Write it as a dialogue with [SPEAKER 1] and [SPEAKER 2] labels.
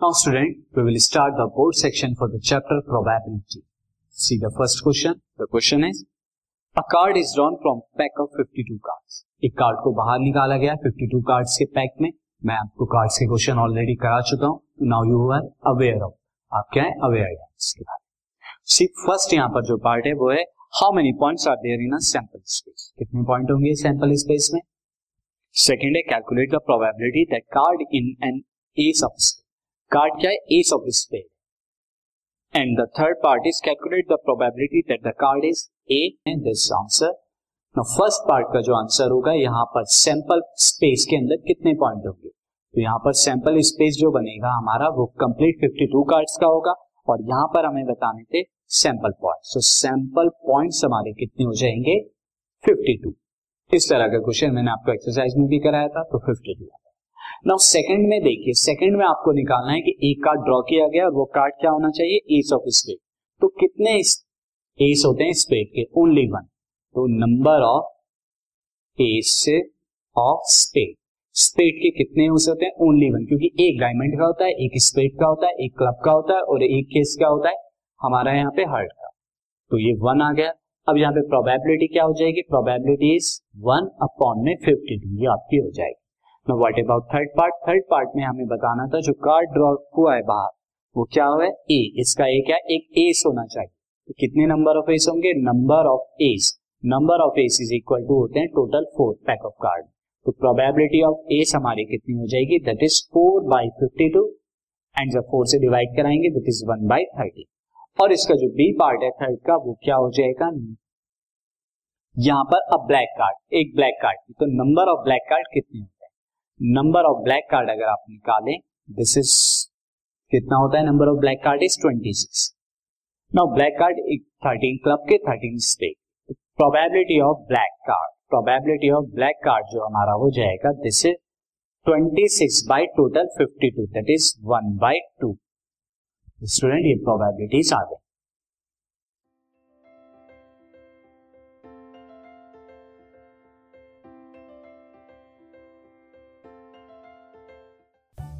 [SPEAKER 1] Now student, we will start the board section for the chapter probability. See the first question. The question is, a card is drawn from pack of 52 cards. एक card को बाहर निकाला गया 52 cards के pack में। मैं आपको cards के क्वेश्चन ऑलरेडी करा चुका हूँ। Now you are aware of आप क्या है? अवेयर है इसके बारे सी फ़र्स्ट यहाँ पर जो पार्ट है वो है how many points are there in a sample space कितने पॉइंट होंगे सैंपल स्पेस में? सेकेंड है calculate the probability that card in an ace of spades card क्या है ace of spade and the third part is calculate the probability that the card is a and this answer first part का जो answer होगा, यहाँ पर sample space के अंदर कितने पॉइंट होंगे? तो यहाँ पर सैंपल स्पेस जो बनेगा हमारा, वो कंप्लीट 52 कार्ड्स का होगा। और यहाँ पर हमें बताने थे sample point so sample points हमारे कितने हो जाएँगे? 52 इस तरह का क्वेश्चन मैंने आपको एक्सरसाइज में भी कराया था तो 52 नाउ सेकंड में देखिए सेकंड में आपको निकालना है कि एक कार्ड ड्रॉ किया गया और वो कार्ड क्या होना चाहिए? एस ऑफ़ स्पेड तो कितने एस होते हैं स्पेड के? ओनली वन तो number of ace of spade spade के कितने हो सकते हैं? ओनली वन क्योंकि एक डायमंड का होता है, एक स्पेड का होता है, एक क्लब का होता है और एक केस का होता है, हमारा यहाँ पे हार्ट का। तो ये वन आ गया। अब यहाँ पे प्रोबेबिलिटी क्या हो जाएगी? प्रोबेबिलिटी इज़ वन अपॉन में फिफ्टी टू ये आपकी हो जाएगी। Now what about third part third part में हमें बताना था जो कार्ड ड्रॉ हुआ है बाहर, वो क्या हुआ है? ए इसका ए क्या? एक एस होना चाहिए। तो कितने नंबर ऑफ़ एस होंगे? Number of ace number of ace is equal to होते हैं total four pack of card तो प्रोबेबिलिटी ऑफ़ एस हमारी कितनी हो जाएगी? That is four by fifty two and जब फोर से डिवाइड कराएँगे that is one by thirty और इसका जो बी पार्ट है थर्ड का, वो क्या हो जाएगा? यहाँ पर अब ब्लैक कार्ड एक ब्लैक कार्ड तो नंबर ऑफ़ ब्लैक कार्ड कितने नंबर ऑफ़ ब्लैक कार्ड अगर आप निकालें दिस इज़ कितना होता है? Number of black card is twenty six now black card thirteen club के thirteen state probability of black card probability of black card जो हमारा हो जाएगा this is twenty six by total fifty two that is one by two student ये probabilities आ गई